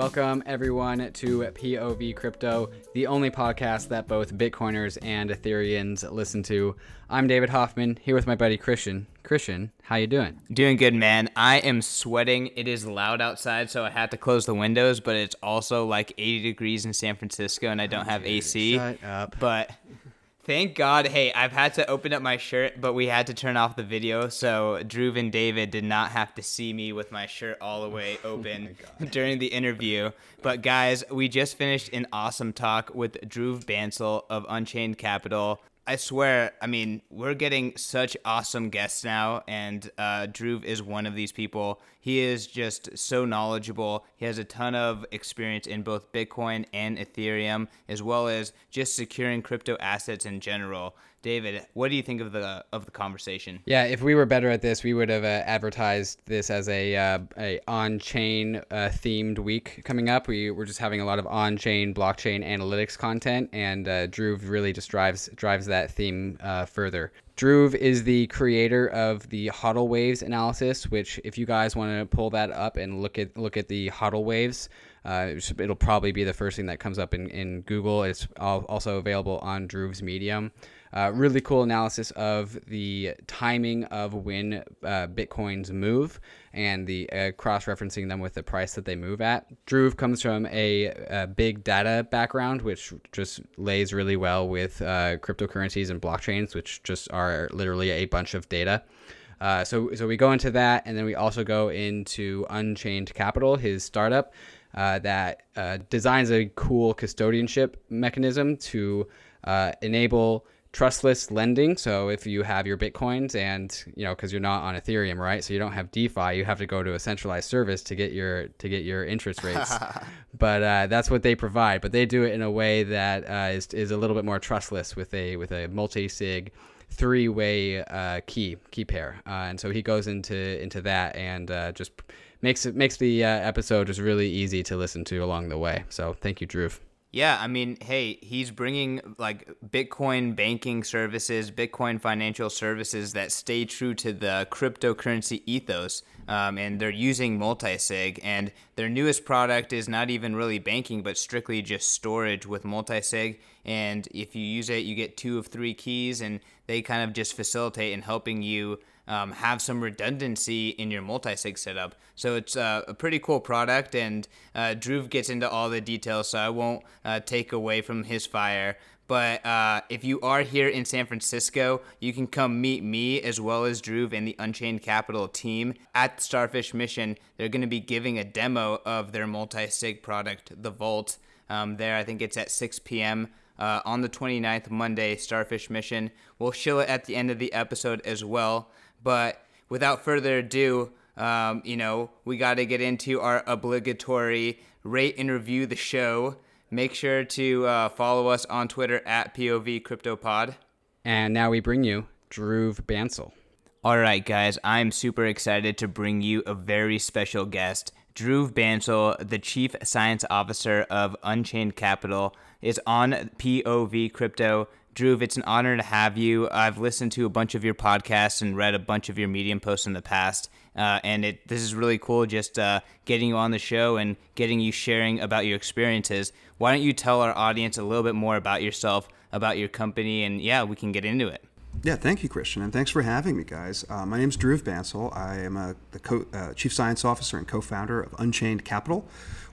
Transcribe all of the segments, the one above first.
Welcome, everyone, to POV Crypto, the only podcast that both Bitcoiners and Ethereans listen to. I'm David Hoffman, here with my buddy Christian. Christian, how you doing? Doing good, man. I am sweating. It is loud outside, so I had to close the windows, but it's also like 80 degrees in San Francisco, and I don't have AC. Shut up. But Thank God. Hey, I've had to open up my shirt, but we had to turn off the video, so Dhruv and David did not have to see me with my shirt all the oh way oh open oh during the interview. But guys, we just finished an awesome talk with Dhruv Bansal of Unchained Capital. I swear, I mean, we're getting such awesome guests now, and uh, Dhruv is one of these people. He is just so knowledgeable. He has a ton of experience in both Bitcoin and Ethereum, as well as just securing crypto assets in general. David, what do you think of the of the conversation? Yeah, if we were better at this, we would have uh, advertised this as a uh, a on chain uh, themed week coming up. We we're just having a lot of on chain blockchain analytics content, and uh, Dhruv really just drives drives that theme uh, further. Dhruv is the creator of the HODL waves analysis, which if you guys want to pull that up and look at look at the HODL waves, uh, it'll probably be the first thing that comes up in, in Google. It's also available on Dhruv's Medium. Uh, really cool analysis of the timing of when uh, Bitcoins move and the uh, cross referencing them with the price that they move at. Drew comes from a, a, big data background, which just lays really well with uh, cryptocurrencies and blockchains, which just are literally a bunch of data. Uh, so, so we go into that, and then we also go into Unchained Capital, his startup uh, that designs a cool custodianship mechanism to enable trustless lending. So if you have your bitcoins and you know because you're not on Ethereum, right? So you don't have DeFi, you have to go to a centralized service to get your to get your interest rates. but uh, that's what they provide. But they do it in a way that uh, is is a little bit more trustless with a with a multi sig three way uh, key key pair. Uh, and so he goes into into that and uh, just makes it makes the uh, episode just really easy to listen to along the way. So thank you, Dhruv. Yeah, I mean, hey, he's bringing like Bitcoin banking services, Bitcoin financial services that stay true to the cryptocurrency ethos. Um, and they're using multisig. And their newest product is not even really banking, but strictly just storage with multisig. And if you use it, you get two of three keys, and they kind of just facilitate in helping you um, have some redundancy in your multi-sig setup. So it's uh, a pretty cool product, and uh, Dhruv gets into all the details, so I won't uh, take away from his fire. But uh, if you are here in San Francisco, you can come meet me as well as Dhruv and the Unchained Capital team at Starfish Mission. They're going to be giving a demo of their multi-sig product, the Vault. Um, there, I think it's at 6 p.m. Uh, on the 29th, Monday, Starfish Mission. We'll show it at the end of the episode as well. But without further ado, um, you know, we got to get into our obligatory rate and review the show. Make sure to uh, follow us on Twitter at POV CryptoPod. And now we bring you Dhruv Bansal. All right, guys, I'm super excited to bring you a very special guest. Dhruv Bansal, the Chief Science Officer of Unchained Capital, is on POV Crypto Dhruv, it's an honor to have you. I've listened to a bunch of your podcasts and read a bunch of your Medium posts in the past, uh, and it this is really cool. Just uh, getting you on the show and getting you sharing about your experiences. Why don't you tell our audience a little bit more about yourself, about your company, and yeah, we can get into it. Yeah, thank you, Christian, and thanks for having me, guys. Uh, my name is Dhruv Bansal. I am a, the co- uh, Chief Science Officer and co-founder of Unchained Capital.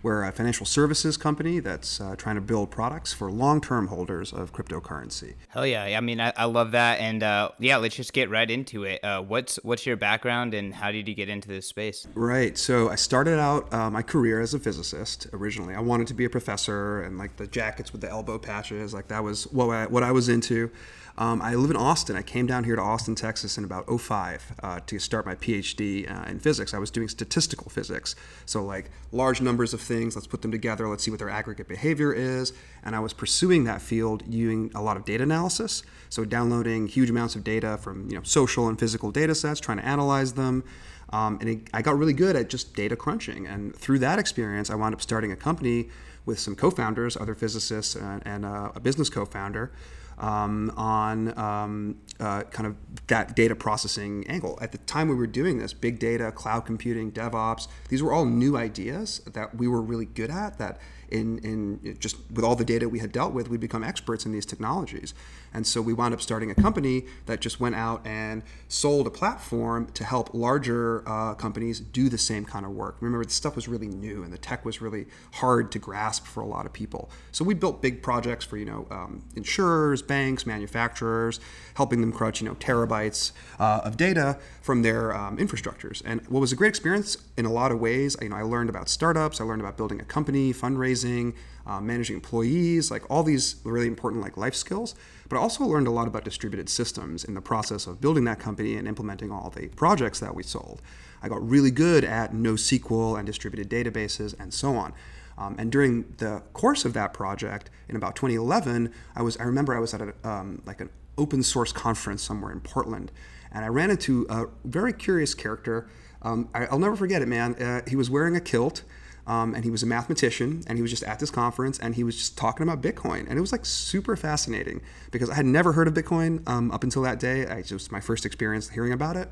We're a financial services company that's uh, trying to build products for long-term holders of cryptocurrency. Hell yeah! I mean, I, I love that, and uh, yeah, let's just get right into it. Uh, what's what's your background, and how did you get into this space? Right. So I started out uh, my career as a physicist. Originally, I wanted to be a professor, and like the jackets with the elbow patches, like that was what I, what I was into. Um, I live in Austin. I came down here to Austin, Texas in about 05 uh, to start my PhD uh, in physics. I was doing statistical physics. So, like large numbers of things, let's put them together, let's see what their aggregate behavior is. And I was pursuing that field using a lot of data analysis. So, downloading huge amounts of data from you know, social and physical data sets, trying to analyze them. Um, and it, I got really good at just data crunching. And through that experience, I wound up starting a company with some co founders, other physicists, and, and uh, a business co founder um, on um, uh, kind of that data processing angle. At the time we were doing this, big data, cloud computing, DevOps, these were all new ideas that we were really good at. That in, in just with all the data we had dealt with, we'd become experts in these technologies. And so we wound up starting a company that just went out and sold a platform to help larger uh, companies do the same kind of work. Remember, the stuff was really new and the tech was really hard to grasp for a lot of people. So we built big projects for you know um, insurers, banks, manufacturers, helping them crunch you know terabytes uh, of data from their um, infrastructures. And what was a great experience in a lot of ways, you know, I learned about startups, I learned about building a company, fundraising, uh, managing employees, like all these really important like life skills. But I also learned a lot about distributed systems in the process of building that company and implementing all the projects that we sold. I got really good at NoSQL and distributed databases and so on. Um, and during the course of that project, in about 2011, I was I remember I was at a, um, like an open source conference somewhere in Portland, and I ran into a very curious character. Um, I, will never forget it, man. Uh, he was wearing a kilt. Um, and he was a mathematician, and he was just at this conference, and he was just talking about Bitcoin, and it was like super fascinating because I had never heard of Bitcoin um, up until that day. I, it was my first experience hearing about it,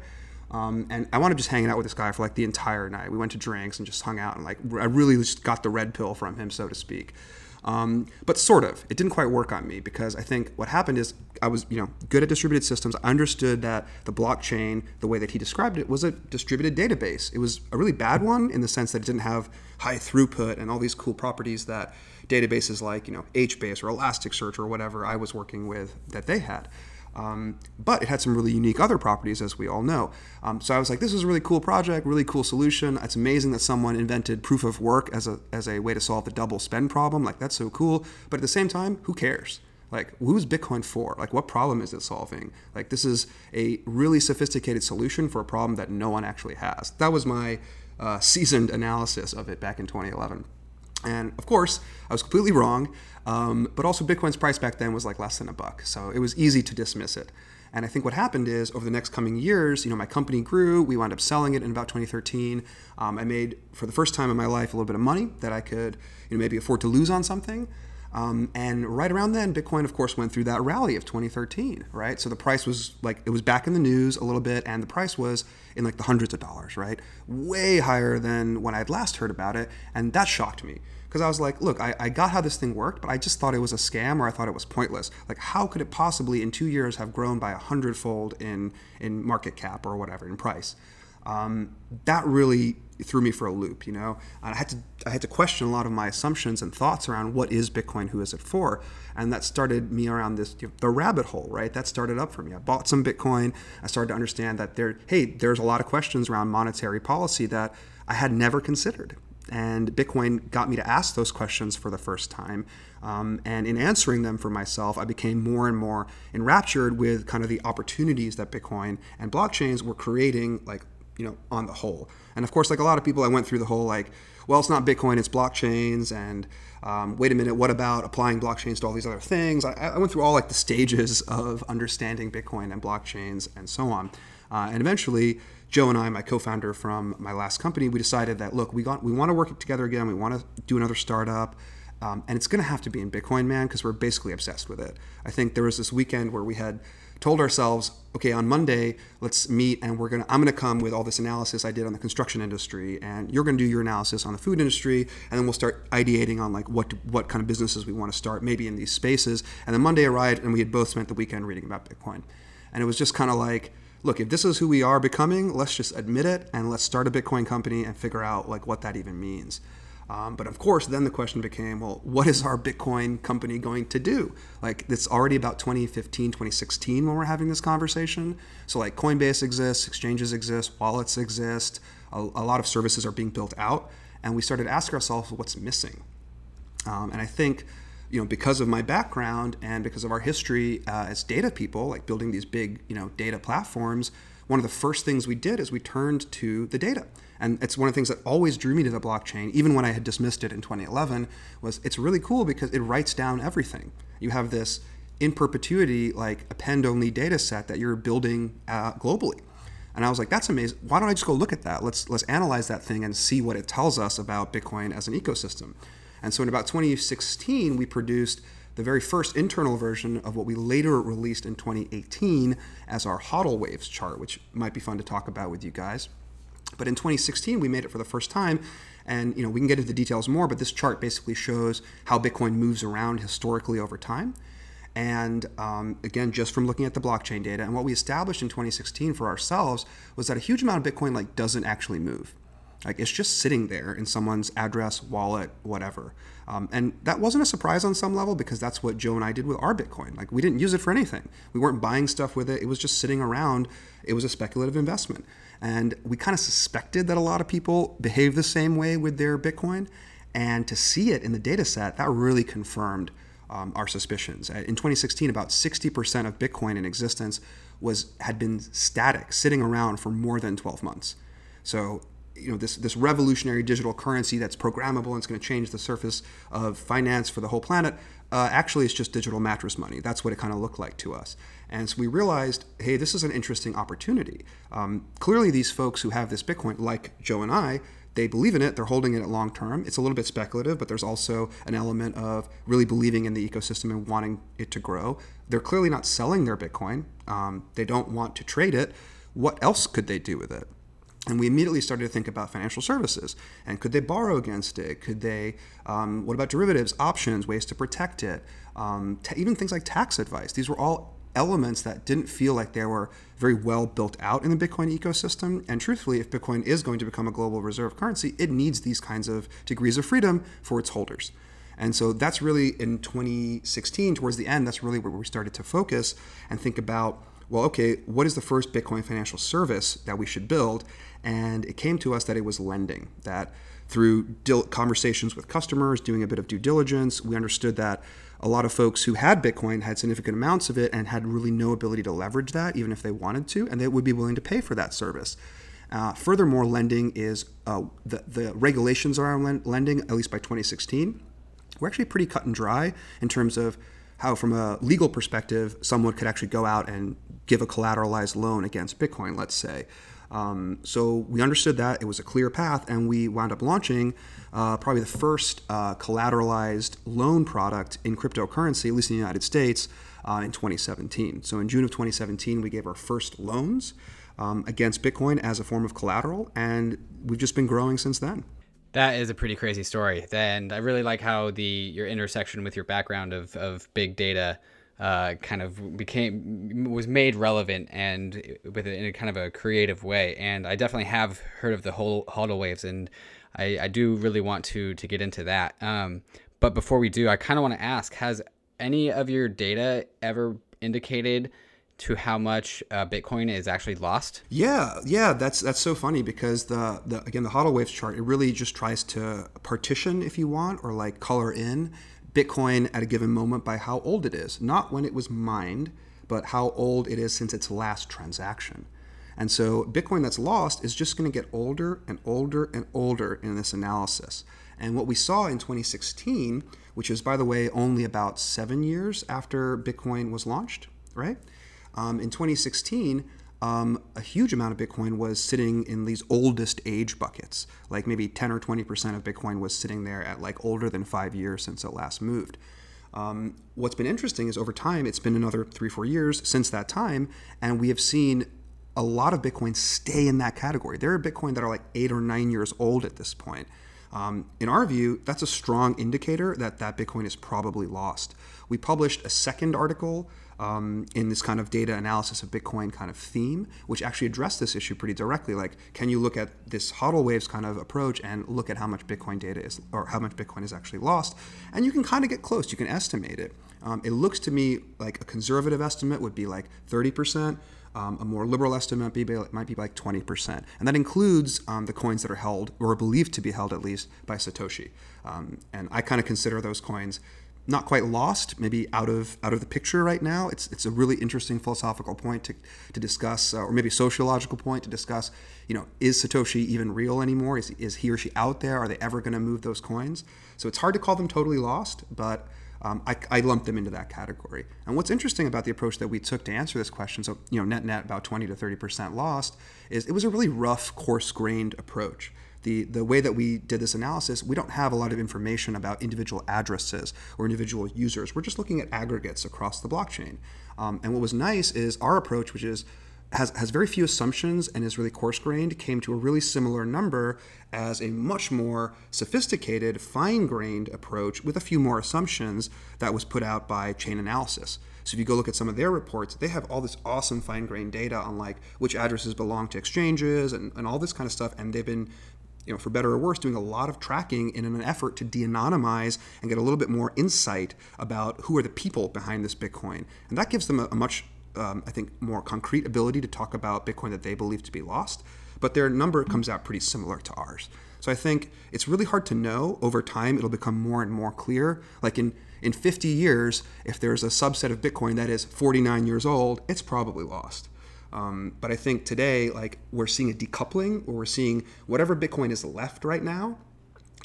um, and I wound up just hanging out with this guy for like the entire night. We went to drinks and just hung out, and like I really just got the red pill from him, so to speak. Um, but sort of, it didn't quite work on me because I think what happened is I was, you know, good at distributed systems. I understood that the blockchain, the way that he described it, was a distributed database. It was a really bad one in the sense that it didn't have high throughput and all these cool properties that databases like, you know, HBase or Elasticsearch or whatever I was working with that they had. Um, but it had some really unique other properties, as we all know. Um, so I was like, this is a really cool project, really cool solution. It's amazing that someone invented proof of work as a, as a way to solve the double spend problem. Like, that's so cool. But at the same time, who cares? Like, who's Bitcoin for? Like, what problem is it solving? Like, this is a really sophisticated solution for a problem that no one actually has. That was my uh, seasoned analysis of it back in 2011. And of course, I was completely wrong. Um, but also, Bitcoin's price back then was like less than a buck, so it was easy to dismiss it. And I think what happened is over the next coming years, you know, my company grew. We wound up selling it in about 2013. Um, I made, for the first time in my life, a little bit of money that I could, you know, maybe afford to lose on something. Um, and right around then, Bitcoin, of course, went through that rally of 2013, right? So the price was like, it was back in the news a little bit, and the price was in like the hundreds of dollars, right? Way higher than when I'd last heard about it. And that shocked me because I was like, look, I, I got how this thing worked, but I just thought it was a scam or I thought it was pointless. Like, how could it possibly in two years have grown by a hundredfold in in market cap or whatever in price? Um, that really threw me for a loop, you know. And I had to I had to question a lot of my assumptions and thoughts around what is Bitcoin, who is it for, and that started me around this you know, the rabbit hole, right? That started up for me. I bought some Bitcoin. I started to understand that there, hey, there's a lot of questions around monetary policy that I had never considered. And Bitcoin got me to ask those questions for the first time. Um, and in answering them for myself, I became more and more enraptured with kind of the opportunities that Bitcoin and blockchains were creating, like, you know, on the whole. And of course, like a lot of people, I went through the whole, like, well, it's not Bitcoin, it's blockchains. And um, wait a minute, what about applying blockchains to all these other things? I, I, went through all like the stages of understanding Bitcoin and blockchains and so on. Uh, and eventually, Joe and I, my co-founder from my last company, we decided that look, we got we want to work together again. We want to do another startup, um, and it's going to have to be in Bitcoin, man, because we're basically obsessed with it. I think there was this weekend where we had told ourselves, okay, on Monday, let's meet, and we're gonna I'm gonna come with all this analysis I did on the construction industry, and you're gonna do your analysis on the food industry, and then we'll start ideating on like what what kind of businesses we want to start, maybe in these spaces. And then Monday arrived, and we had both spent the weekend reading about Bitcoin, and it was just kind of like look, if this is who we are becoming, let's just admit it and let's start a Bitcoin company and figure out like what that even means. Um, but of course, then the question became, well, what is our Bitcoin company going to do? Like, it's already about 2015, 2016 when we're having this conversation. So, like, Coinbase exists, exchanges exist, wallets exist, a, a lot of services are being built out. And we started asking ourselves what's missing. Um, and I think you know, because of my background and because of our history uh, as data people, like building these big, you know, data platforms, one of the first things we did is we turned to the data. And it's one of the things that always drew me to the blockchain, even when I had dismissed it in 2011, was it's really cool because it writes down everything. You have this in perpetuity, like append-only data set that you're building uh, globally. And I was like, that's amazing. Why don't I just go look at that? Let's let's analyze that thing and see what it tells us about Bitcoin as an ecosystem. And so in about 2016, we produced the very first internal version of what we later released in 2018 as our HODL waves chart, which might be fun to talk about with you guys. But in 2016, we made it for the first time, and you know we can get into the details more. But this chart basically shows how Bitcoin moves around historically over time. And um, again, just from looking at the blockchain data, and what we established in 2016 for ourselves was that a huge amount of Bitcoin like doesn't actually move. Like it's just sitting there in someone's address, wallet, whatever. Um, and that wasn't a surprise on some level because that's what Joe and I did with our Bitcoin. Like we didn't use it for anything. We weren't buying stuff with it. It was just sitting around. It was a speculative investment. And we kind of suspected that a lot of people behave the same way with their Bitcoin. And to see it in the data set, that really confirmed um, our suspicions. Uh, in 2016, about 60% of Bitcoin in existence was had been static, sitting around for more than 12 months. So you know this this revolutionary digital currency that's programmable and it's going to change the surface of finance for the whole planet. Uh, actually, it's just digital mattress money. That's what it kind of looked like to us. And so we realized, hey, this is an interesting opportunity. Um, clearly, these folks who have this Bitcoin, like Joe and I, they believe in it, they're holding it long term. It's a little bit speculative, but there's also an element of really believing in the ecosystem and wanting it to grow. They're clearly not selling their Bitcoin, um, they don't want to trade it. What else could they do with it? And we immediately started to think about financial services and could they borrow against it? Could they, um, what about derivatives, options, ways to protect it? Um, t- even things like tax advice. These were all elements that didn't feel like they were very well built out in the Bitcoin ecosystem. And truthfully, if Bitcoin is going to become a global reserve currency, it needs these kinds of degrees of freedom for its holders. And so that's really in 2016, towards the end, that's really where we started to focus and think about well, okay, what is the first Bitcoin financial service that we should build? And it came to us that it was lending, that through dil- conversations with customers, doing a bit of due diligence, we understood that a lot of folks who had Bitcoin had significant amounts of it and had really no ability to leverage that, even if they wanted to, and they would be willing to pay for that service. Uh, furthermore, lending is uh, the, the regulations around lending, at least by 2016, were actually pretty cut and dry in terms of how, from a legal perspective, someone could actually go out and give a collateralized loan against Bitcoin, let's say. Um, so we understood that it was a clear path, and we wound up launching uh, probably the first uh, collateralized loan product in cryptocurrency, at least in the United States, uh, in 2017. So in June of 2017, we gave our first loans um, against Bitcoin as a form of collateral, and we've just been growing since then. That is a pretty crazy story, and I really like how the your intersection with your background of, of big data uh, kind of became was made relevant and with it in a kind of a creative way. And I definitely have heard of the whole HODL waves, and I, I do really want to to get into that. Um, but before we do, I kind of want to ask: Has any of your data ever indicated? to how much uh, Bitcoin is actually lost? Yeah, yeah, that's that's so funny because the, the again the HODL waves chart it really just tries to partition if you want or like color in Bitcoin at a given moment by how old it is, not when it was mined, but how old it is since its last transaction. And so Bitcoin that's lost is just going to get older and older and older in this analysis. And what we saw in 2016, which is, by the way, only about seven years after Bitcoin was launched, right? Um, in 2016, um, a huge amount of Bitcoin was sitting in these oldest age buckets. Like maybe 10 or 20% of Bitcoin was sitting there at like older than five years since it last moved. Um, what's been interesting is over time, it's been another three, four years since that time, and we have seen a lot of Bitcoin stay in that category. There are Bitcoin that are like eight or nine years old at this point. Um, in our view, that's a strong indicator that that Bitcoin is probably lost. We published a second article um, in this kind of data analysis of Bitcoin kind of theme, which actually addressed this issue pretty directly. Like, can you look at this HODL waves kind of approach and look at how much Bitcoin data is, or how much Bitcoin is actually lost? And you can kind of get close. You can estimate it. Um, it looks to me like a conservative estimate would be like 30%. Um, a more liberal estimate might be, might be like 20%. And that includes um, the coins that are held, or are believed to be held at least, by Satoshi. Um, and I kind of consider those coins not quite lost, maybe out of out of the picture right now. It's it's a really interesting philosophical point to, to discuss, uh, or maybe sociological point to discuss. You know, is Satoshi even real anymore? Is is he or she out there? Are they ever going to move those coins? So it's hard to call them totally lost, but um, I, I lump them into that category. And what's interesting about the approach that we took to answer this question, so you know, net net about 20 to 30 percent lost, is it was a really rough, coarse-grained approach the the way that we did this analysis, we don't have a lot of information about individual addresses or individual users. We're just looking at aggregates across the blockchain. Um, and what was nice is our approach, which is has, has very few assumptions and is really coarse grained, came to a really similar number as a much more sophisticated, fine grained approach with a few more assumptions that was put out by Chainalysis. So if you go look at some of their reports, they have all this awesome fine grained data on like which addresses belong to exchanges and, and all this kind of stuff. And they've been you know, for better or worse, doing a lot of tracking in an effort to de-anonymize and get a little bit more insight about who are the people behind this Bitcoin, and that gives them a, a much um, I think, more concrete ability to talk about Bitcoin that they believe to be lost. But their number comes out pretty similar to ours. So I think it's really hard to know. Over time, it'll become more and more clear. Like in, in 50 years, if there's a subset of Bitcoin that is 49 years old, it's probably lost. Um, but I think today, like we're seeing a decoupling, or we're seeing whatever Bitcoin is left right now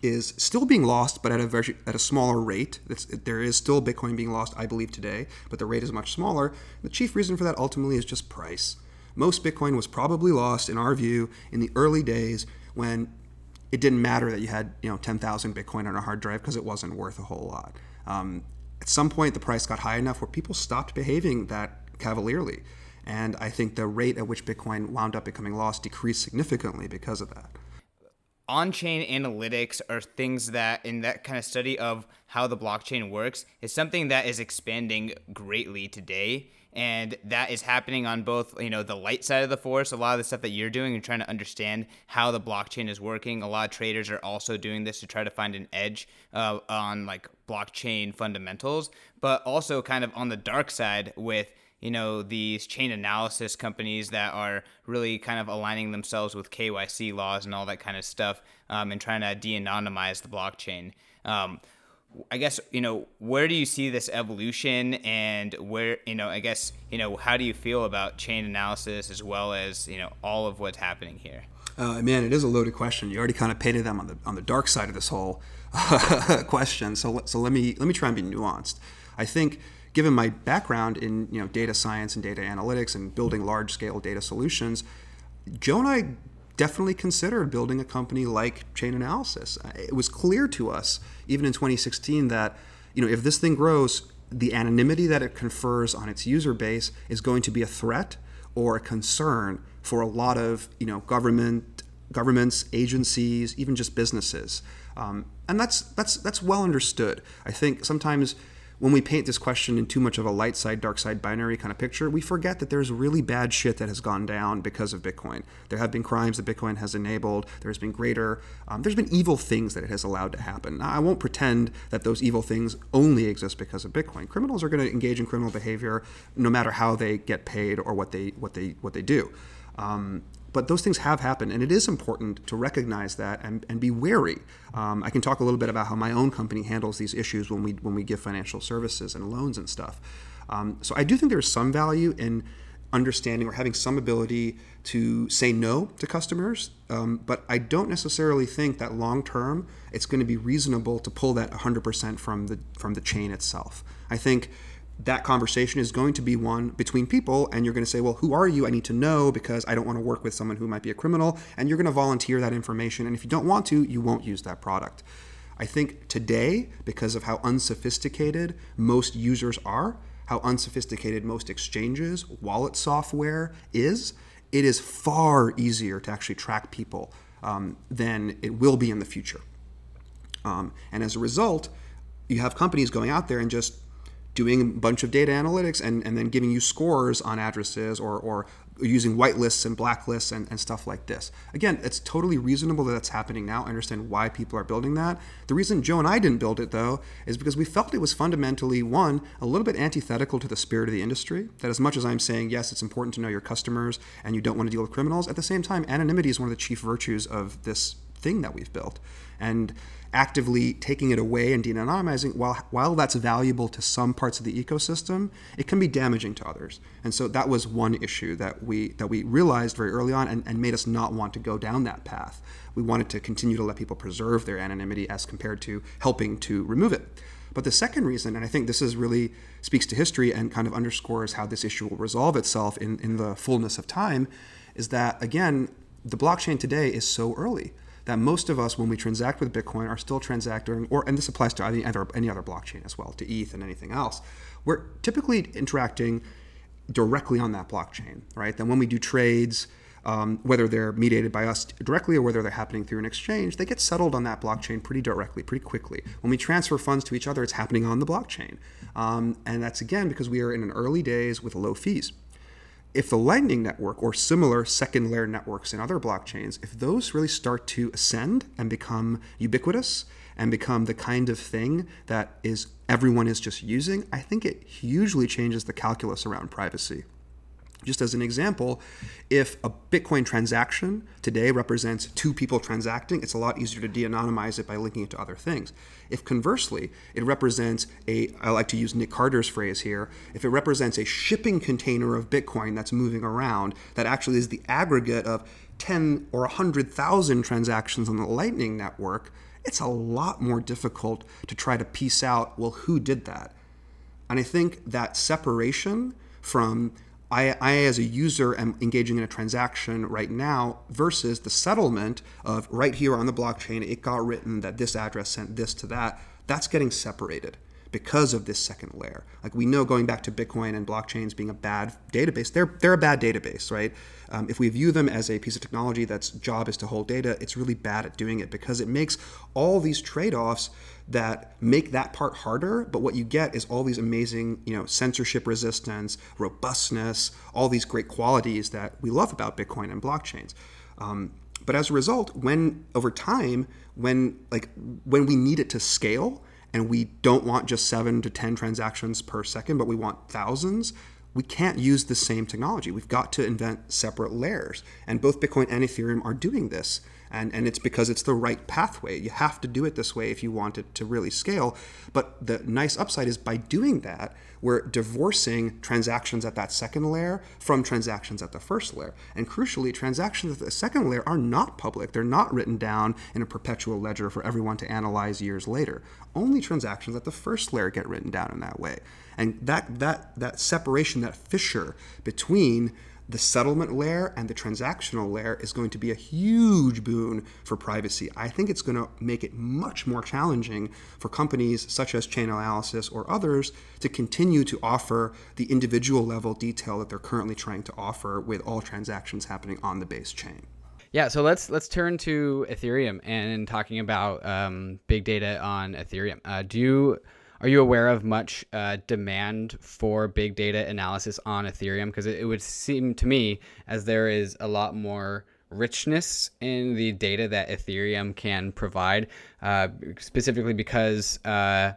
is still being lost, but at a very at a smaller rate. It's, there is still Bitcoin being lost, I believe, today, but the rate is much smaller. The chief reason for that ultimately is just price. Most Bitcoin was probably lost, in our view, in the early days when it didn't matter that you had you know 10,000 Bitcoin on a hard drive because it wasn't worth a whole lot. Um, at some point, the price got high enough where people stopped behaving that cavalierly. And I think the rate at which Bitcoin wound up becoming lost decreased significantly because of that. On-chain analytics are things that in that kind of study of how the blockchain works is something that is expanding greatly today. And that is happening on both you know the light side of the force a lot of the stuff that you're doing and trying to understand how the blockchain is working. A lot of traders are also doing this to try to find an edge uh, on like blockchain fundamentals. But also kind of on the dark side with you know these chain analysis companies that are really kind of aligning themselves with KYC laws and all that kind of stuff, um, and trying to de-anonymize the blockchain. Um, I guess you know where do you see this evolution, and where you know I guess you know how do you feel about Chainalysis as well as you know all of what's happening here? Uh, man, it is a loaded question. You already kind of painted them on the on the dark side of this whole question. So so let me let me try and be nuanced. I think given my background in you know data science and data analytics and building large scale data solutions, Joe and I definitely considered building a company like Chainalysis. It was clear to us even in 2016 that you know if this thing grows, the anonymity that it confers on its user base is going to be a threat or a concern for a lot of you know government governments, agencies, even just businesses. Um, and that's that's that's well understood. I think sometimes when we paint this question in too much of a light side, dark side binary kind of picture, we forget that there's really bad shit that has gone down because of Bitcoin. There have been crimes that Bitcoin has enabled. There's been greater, um, there's been evil things that it has allowed to happen. Now, I won't pretend that those evil things only exist because of Bitcoin. Criminals are going to engage in criminal behavior no matter how they get paid or what they what they what they do. Um, but those things have happened, and it is important to recognize that and, and be wary. Um, I can talk a little bit about how my own company handles these issues when we when we give financial services and loans and stuff. Um, so I do think there's some value in understanding or having some ability to say no to customers, um, but I don't necessarily think that long term it's going to be reasonable to pull that 100% from the from the chain itself. I think that conversation is going to be one between people and you're going to say well who are you? I need to know because i don't want to work with someone who might be a criminal and you're going to volunteer that information and if you don't want to you won't use that product. I think today because of how unsophisticated most users are how unsophisticated most exchanges wallet software is it is far easier to actually track people um, than it will be in the future. Um, and as a result you have companies going out there and just doing a bunch of data analytics and, and then giving you scores on addresses or, or using whitelists and blacklists and, and stuff like this. Again, it's totally reasonable that that's happening now. I understand why people are building that. The reason Joe and I didn't build it, though, is because we felt it was fundamentally, one, a little bit antithetical to the spirit of the industry. That as much as I'm saying, yes, it's important to know your customers and you don't want to deal with criminals, at the same time, anonymity is one of the chief virtues of this thing that we've built. And actively taking it away and de-anonymizing, while, while that's valuable to some parts of the ecosystem, it can be damaging to others. And so that was one issue that we, that we realized very early on and, and made us not want to go down that path. We wanted to continue to let people preserve their anonymity as compared to helping to remove it. But the second reason, and I think this is really speaks to history and kind of underscores how this issue will resolve itself in, in the fullness of time, is that again, the blockchain today is so early that most of us, when we transact with Bitcoin, are still transacting, or and this applies to any other any other blockchain as well, to ETH and anything else. We're typically interacting directly on that blockchain, right? Then when we do trades, um, whether they're mediated by us directly or whether they're happening through an exchange, they get settled on that blockchain pretty directly, pretty quickly. When we transfer funds to each other, it's happening on the blockchain. Um, and that's again because we are in an early days with low fees. If the Lightning Network or similar second layer networks in other blockchains, if those really start to ascend and become ubiquitous and become the kind of thing that is everyone is just using, I think it hugely changes the calculus around privacy. Just as an example, if a Bitcoin transaction today represents two people transacting, it's a lot easier to de anonymize it by linking it to other things. If conversely, it represents a, I like to use Nick Carter's phrase here, if it represents a shipping container of Bitcoin that's moving around, that actually is the aggregate of 10 or 100,000 transactions on the Lightning Network, it's a lot more difficult to try to piece out, well, who did that? And I think that separation from I, I, as a user, am engaging in a transaction right now versus the settlement of right here on the blockchain, it got written that this address sent this to that. That's getting separated because of this second layer. Like we know going back to Bitcoin and blockchains being a bad database, they're, they're a bad database, right? Um, if we view them as a piece of technology that's job is to hold data, it's really bad at doing it because it makes all these trade-offs that make that part harder. But what you get is all these amazing, you know, censorship resistance, robustness, all these great qualities that we love about Bitcoin and blockchains. Um, but as a result, when over time, when like when we need it to scale, and we don't want just seven to 10 transactions per second, but we want thousands, we can't use the same technology. We've got to invent separate layers. And both Bitcoin and Ethereum are doing this. And, and it's because it's the right pathway. You have to do it this way if you want it to really scale. But the nice upside is by doing that, we're divorcing transactions at that second layer from transactions at the first layer. And crucially, transactions at the second layer are not public. They're not written down in a perpetual ledger for everyone to analyze years later. Only transactions at the first layer get written down in that way. And that that that separation, that fissure between the settlement layer and the transactional layer is going to be a huge boon for privacy. I think it's going to make it much more challenging for companies such as Chainalysis or others to continue to offer the individual level detail that they're currently trying to offer with all transactions happening on the base chain. Yeah, so let's let's turn to Ethereum and talking about um, big data on Ethereum. Uh, do you are you aware of much uh, demand for big data analysis on Ethereum? Because it, it, would seem to me as there is a lot more richness in the data that Ethereum can provide, uh, specifically because uh,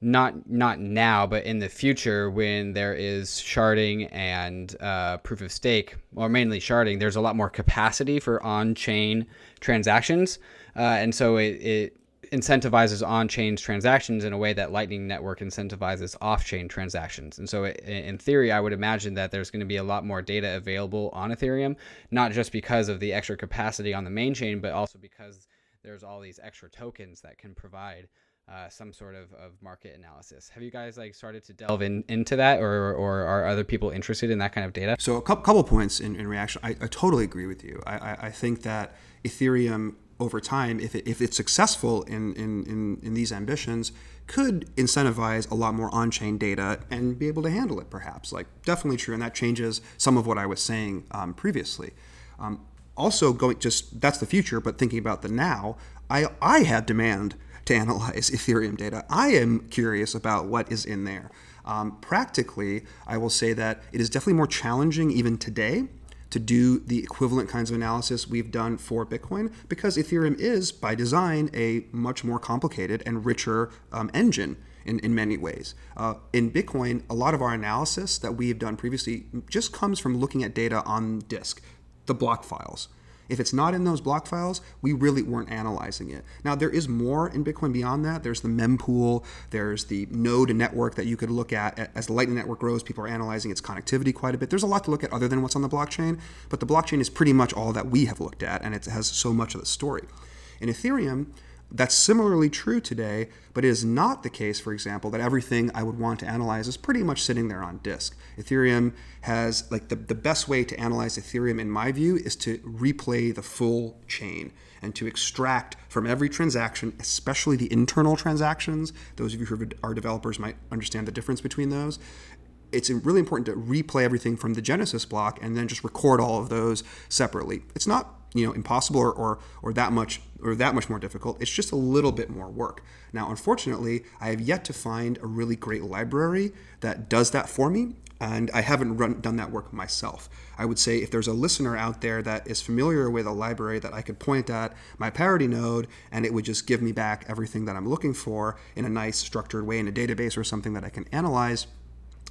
not not now, but in the future when there is sharding and uh, proof of stake, or mainly sharding, there's a lot more capacity for on-chain transactions, uh, and so it, it incentivizes on-chain transactions in a way that Lightning Network incentivizes off-chain transactions. And so, in theory, I would imagine that there's going to be a lot more data available on Ethereum, not just because of the extra capacity on the main chain, but also because there's all these extra tokens that can provide. Uh, some sort of, of market analysis. Have you guys like started to delve in into that, or, or are other people interested in that kind of data? So a couple, points in, in reaction. I, I totally agree with you. I, I, I think that Ethereum over time, if, it, if it's successful in, in, in, in, these ambitions, could incentivize a lot more on chain data and be able to handle it, perhaps. Like, definitely true. And that changes some of what I was saying um, previously. Um, also, going just that's the future, but thinking about the now, I, I have demand to analyze Ethereum data. I am curious about what is in there. Um, practically, I will say that it is definitely more challenging even today to do the equivalent kinds of analysis we've done for Bitcoin because Ethereum is, by design, a much more complicated and richer um, engine in, in many ways. Uh, in Bitcoin, a lot of our analysis that we have done previously just comes from looking at data on disk, the block files. If it's not in those block files, we really weren't analyzing it. Now, there is more in Bitcoin beyond that. There's the mempool, there's the node network that you could look at. As the Lightning Network grows, people are analyzing its connectivity quite a bit. There's a lot to look at other than what's on the blockchain, but the blockchain is pretty much all that we have looked at, and it has so much of the story. In Ethereum, That's similarly true today, but it is not the case, for example, that everything I would want to analyze is pretty much sitting there on disk. Ethereum has, like, the, the best way to analyze Ethereum, in my view, is to replay the full chain and to extract from every transaction, especially the internal transactions. Those of you who are developers might understand the difference between those it's really important to replay everything from the Genesis block and then just record all of those separately. It's not you know impossible or, or, or that much or that much more difficult. It's just a little bit more work. Now, unfortunately, I have yet to find a really great library that does that for me, and I haven't run, done that work myself. I would say if there's a listener out there that is familiar with a library that I could point at my parity node and it would just give me back everything that I'm looking for in a nice structured way in a database or something that I can analyze,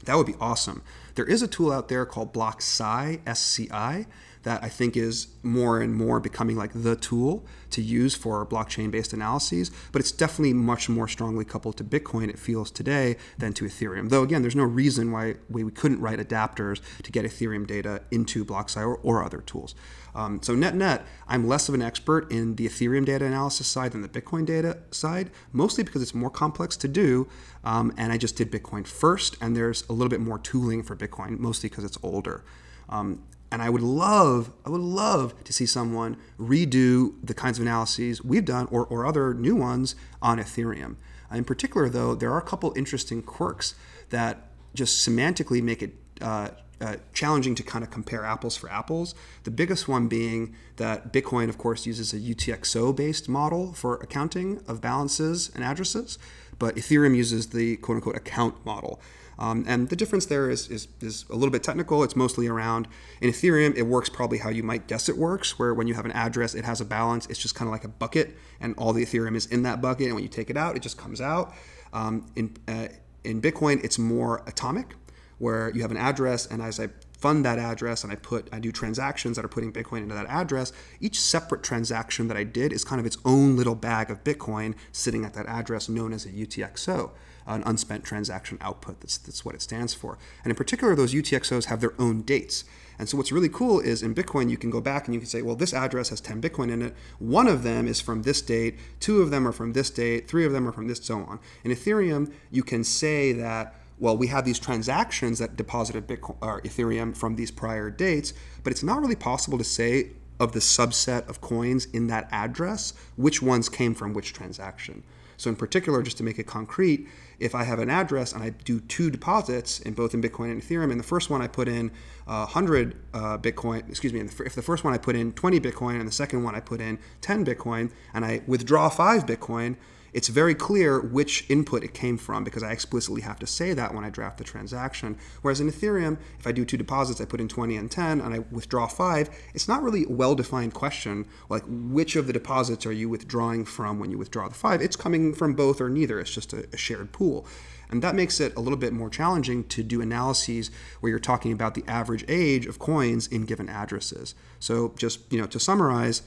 that would be awesome. There is a tool out there called BlockSci, SCI, that I think is more and more becoming like the tool to use for blockchain based analyses, but it's definitely much more strongly coupled to Bitcoin, it feels today, than to Ethereum. Though, again, there's no reason why we couldn't write adapters to get Ethereum data into BlockSci or, or other tools. Um, so, net net, I'm less of an expert in the Ethereum data analysis side than the Bitcoin data side, mostly because it's more complex to do. Um, and I just did Bitcoin first, and there's a little bit more tooling for Bitcoin, mostly because it's older. Um, and I would love, I would love to see someone redo the kinds of analyses we've done or, or other new ones on Ethereum. In particular, though, there are a couple interesting quirks that just semantically make it uh, uh, challenging to kind of compare apples for apples. The biggest one being that Bitcoin, of course, uses a UTXO based model for accounting of balances and addresses, but Ethereum uses the quote unquote account model. Um, and the difference there is, is, is a little bit technical. It's mostly around in Ethereum, it works probably how you might guess it works, where when you have an address, it has a balance. It's just kind of like a bucket, and all the Ethereum is in that bucket. And when you take it out, it just comes out. Um, in, uh, in Bitcoin, it's more atomic, where you have an address, and as I fund that address and I put I do transactions that are putting Bitcoin into that address, each separate transaction that I did is kind of its own little bag of Bitcoin sitting at that address known as a UTXO an unspent transaction output. That's, that's what it stands for. And in particular, those UTXOs have their own dates. And so what's really cool is in Bitcoin, you can go back and you can say, well, this address has 10 Bitcoin in it. One of them is from this date, two of them are from this date, three of them are from this, so on. In Ethereum, you can say that, well, we have these transactions that deposited Bitcoin or Ethereum from these prior dates, but it's not really possible to say of the subset of coins in that address which ones came from which transaction. So in particular, just to make it concrete, if I have an address and I do two deposits in both in Bitcoin and Ethereum, and the first one I put in uh, 100 uh, Bitcoin, excuse me, if the first one I put in 20 Bitcoin and the second one I put in 10 Bitcoin, and I withdraw 5 Bitcoin, it's very clear which input it came from because I explicitly have to say that when I draft the transaction. Whereas in Ethereum, if I do two deposits, I put in 20 and 10 and I withdraw 5, it's not really a well defined question like which of the deposits are you withdrawing from when you withdraw the 5. It's coming from both or neither, it's just a, a shared pool. And that makes it a little bit more challenging to do analyses where you're talking about the average age of coins in given addresses. So just, you know, to summarize,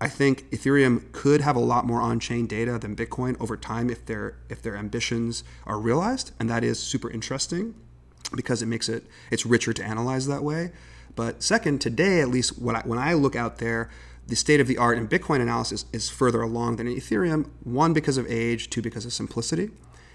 I think Ethereum could have a lot more on-chain data than Bitcoin over time if their if their ambitions are realized, and that is super interesting because it makes it it's richer to analyze that way. But second, today at least when I, when I look out there, the state of the art in Bitcoin analysis is further along than in Ethereum. One because of age, two because of simplicity.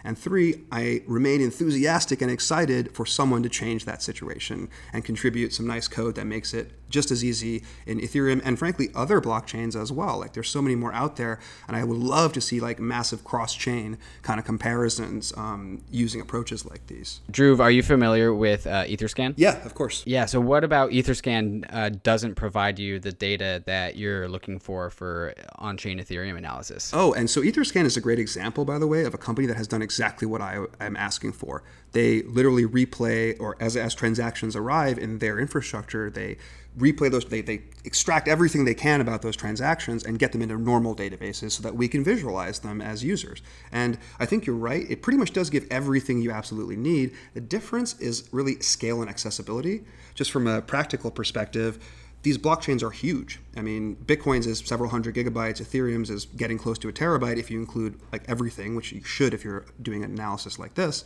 And three, I remain enthusiastic and excited for someone to change that situation and contribute some nice code that makes it just as easy in Ethereum and frankly other blockchains as well. Like there's so many more out there, and I would love to see like massive cross-chain kind of comparisons um, using approaches like these. Dhruv, are you familiar with uh, EtherScan? Yeah, of course. Yeah. So what about EtherScan uh, doesn't provide you the data that you're looking for for on-chain Ethereum analysis? Oh, and so EtherScan is a great example, by the way, of a company that has done exactly what I am asking for. They literally replay, or as as transactions arrive in their infrastructure, they replay those they, they extract everything they can about those transactions and get them into normal databases so that we can visualize them as users and i think you're right it pretty much does give everything you absolutely need the difference is really scale and accessibility just from a practical perspective these blockchains are huge. I mean, Bitcoin's is several hundred gigabytes. Ethereum's is getting close to a terabyte if you include like everything, which you should if you're doing an analysis like this.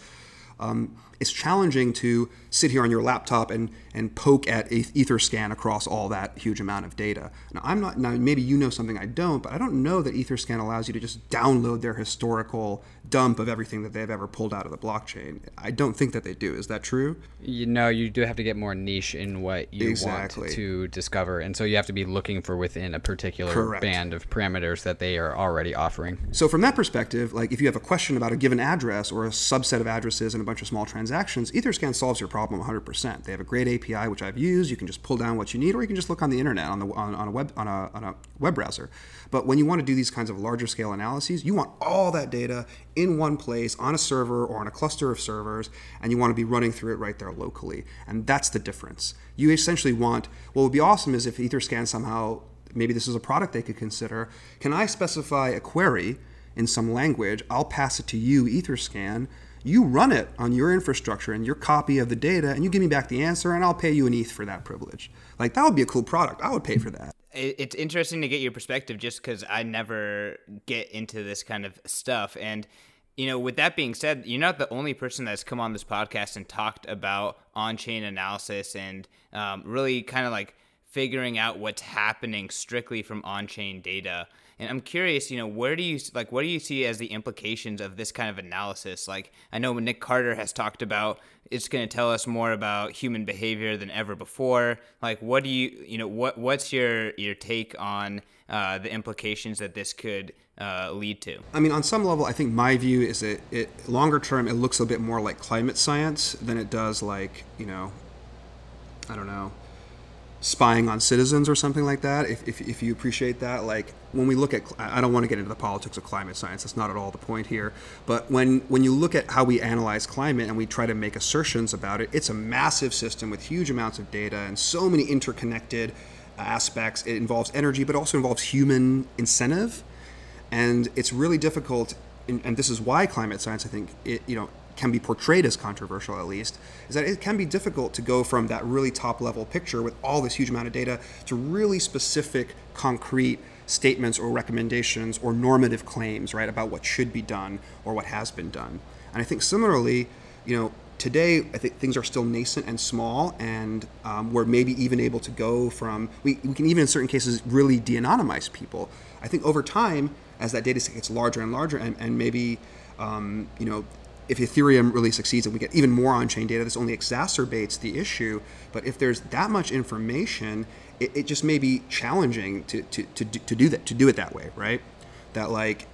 Um, it's challenging to sit here on your laptop and, and poke at Etherscan across all that huge amount of data. Now, I'm not, now maybe you know something I don't, but I don't know that Etherscan allows you to just download their historical dump of everything that they've ever pulled out of the blockchain. I don't think that they do. Is that true? You know, you do have to get more niche in what you exactly. want to discover. And so you have to be looking for within a particular Correct. band of parameters that they are already offering. So, from that perspective, like if you have a question about a given address or a subset of addresses and a bunch of small transactions, Etherscan solves your problem 100%. They have a great API which I've used. You can just pull down what you need, or you can just look on the internet on the on, on a web on a, on a web browser. But when you want to do these kinds of larger scale analyses, you want all that data in one place on a server or on a cluster of servers, and you want to be running through it right there locally. And that's the difference. You essentially want what would be awesome is if Etherscan somehow maybe this is a product they could consider. Can I specify a query in some language? I'll pass it to you, Etherscan you run it on your infrastructure and your copy of the data, and you give me back the answer, and I'll pay you an ETH for that privilege. Like that would be a cool product. I would pay for that. It's interesting to get your perspective, just because I never get into this kind of stuff, and you know, with that being said, you're not the only person that's come on this podcast and talked about on-chain analysis and um, really kind of like figuring out what's happening strictly from on-chain data. And I'm curious, you know, where do you like what do you see as the implications of this kind of analysis? Like I know Nick Carter has talked about it's going to tell us more about human behavior than ever before. Like what do you, you know, what what's your your take on uh, the implications that this could uh, lead to? I mean, on some level, I think my view is that it longer term it looks a bit more like climate science than it does like you know, I don't know, spying on citizens or something like that. If, if, if you appreciate that, like when we look at, I don't want to get into the politics of climate science. That's not at all the point here. But when when you look at how we analyze climate and we try to make assertions about it, it's a massive system with huge amounts of data and so many interconnected aspects. It involves energy, but also involves human incentive, and it's really difficult. And this is why climate science, I think, it, you know, can be portrayed as controversial at least is that it can be difficult to go from that really top level picture with all this huge amount of data to really specific concrete statements or recommendations or normative claims right about what should be done or what has been done. And i think similarly you know today i think things are still nascent and small and um, we're maybe even able to go from we, we can even in certain cases really de-anonymize people. I think over time as that data set gets larger and larger and, and maybe um, you know if Ethereum really succeeds and we get even more on-chain data, this only exacerbates the issue. But if there's that much information, it, it just may be challenging to, to, to, to do that, to do it that way, right? That like,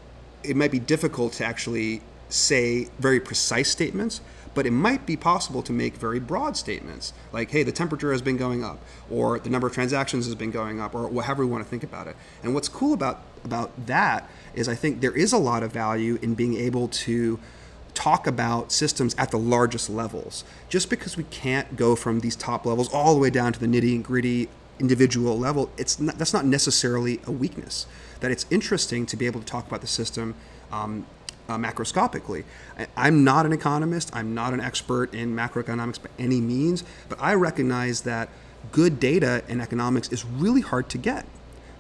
it might be difficult to actually say very precise statements, but it might be possible to make very broad statements like, hey, the temperature has been going up, or the number of transactions has been going up, or whatever we want to think about it. And what's cool about about that is I think there is a lot of value in being able to talk about systems at the largest levels. Just because we can't go from these top levels all the way down to the nitty and gritty individual level, it's not, that's not necessarily a weakness. That it's interesting to be able to talk about the system um, uh, macroscopically. I, am not an economist. I'm not an expert in macroeconomics by any means, but I recognize that good data in economics is really hard to get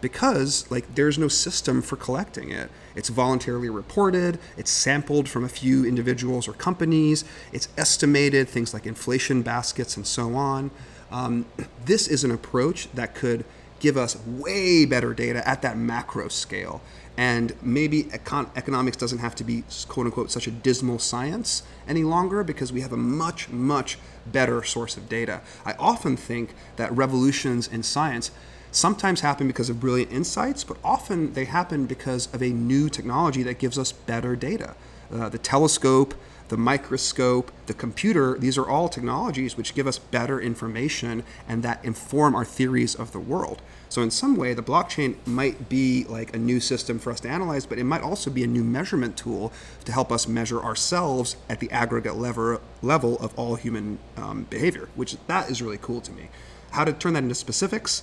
because like there's no system for collecting it. It's voluntarily reported, it's sampled from a few individuals or companies, it's estimated, things like inflation baskets and so on. Um, this is an approach that could give us way better data at that macro scale. And maybe econ- economics doesn't have to be quote unquote such a dismal science any longer because we have a much, much better source of data. I often think that revolutions in science sometimes happen because of brilliant insights, but often they happen because of a new technology that gives us better data. Uh, the telescope, the microscope, the computer, these are all technologies which give us better information and that inform our theories of the world. So, in some way, the blockchain might be like a new system for us to analyze, but it might also be a new measurement tool to help us measure ourselves at the aggregate lever, level of all human um, behavior, which that is really cool to me. How to turn that into specifics,